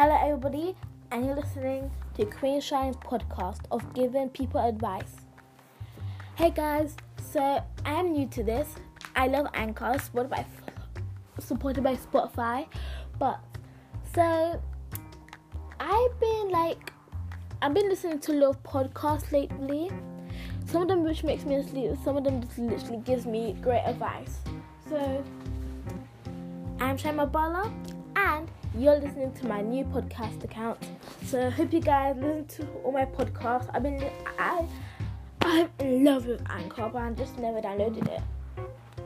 Hello, everybody, and you're listening to Queen Shine's podcast of giving people advice. Hey guys, so I'm new to this. I love Anchor, supported by supported by Spotify, but so I've been like I've been listening to a lot of podcasts lately. Some of them which makes me sleep, some of them just literally gives me great advice. So I'm Shama Bala you're listening to my new podcast account. So I hope you guys listen to all my podcasts. I've been I I'm in love with Anchor, but I just never downloaded it.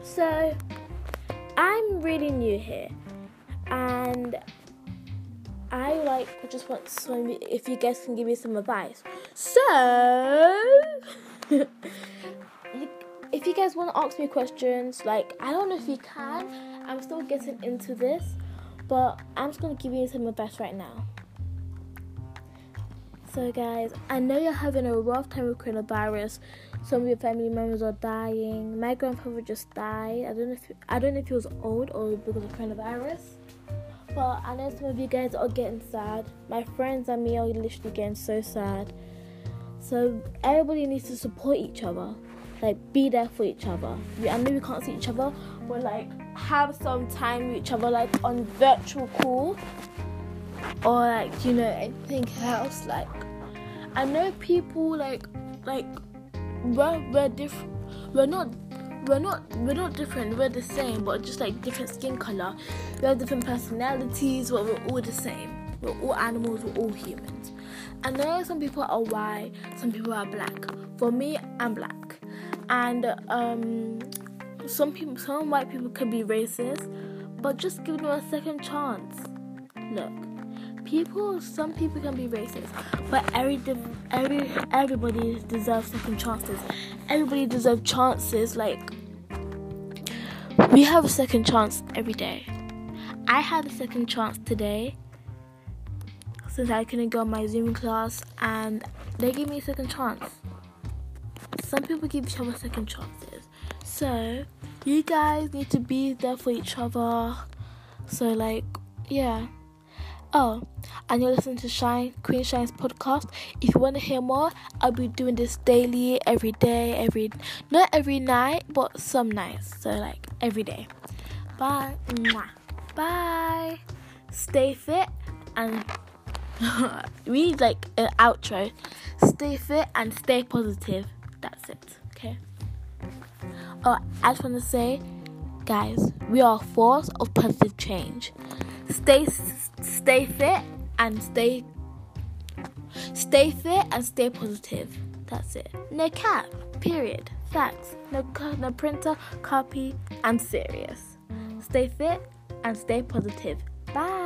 So I'm really new here, and I like just want some. If you guys can give me some advice, so if you guys want to ask me questions, like I don't know if you can. I'm still getting into this, but I'm just gonna give you some advice right now. So, guys, I know you're having a rough time with coronavirus. Some of your family members are dying. My grandfather just died. I don't know if I don't know if he was old or because of coronavirus. But I know some of you guys are getting sad. My friends and me are literally getting so sad. So everybody needs to support each other. Like be there for each other. I know we can't see each other, but like have some time with each other, like on virtual call or like you know anything else like i know people like like we're, we're different we're not we're not we're not different we're the same but just like different skin color. We have different personalities but we're all the same. We're all animals we're all humans. I know some people are white some people are black. For me i'm black and um some people some white people can be racist but just give them a second chance. Look people some people can be racist but every every everybody deserves second chances. Everybody deserves chances like we have a second chance every day. I had a second chance today since i couldn't go my zoom class and they gave me a second chance some people give each other second chances so you guys need to be there for each other so like yeah Oh, and you're listening to Shine Queen Shine's podcast. If you want to hear more, I'll be doing this daily, every day, every not every night, but some nights. So like every day. Bye. Mwah. Bye. Stay fit and we need like an outro. Stay fit and stay positive. Okay. Oh, I just want to say, guys, we are a force of positive change stay stay fit and stay stay fit and stay positive. That's it. No cap. Period. Facts. No no printer. Copy. I'm serious. Stay fit and stay positive. Bye.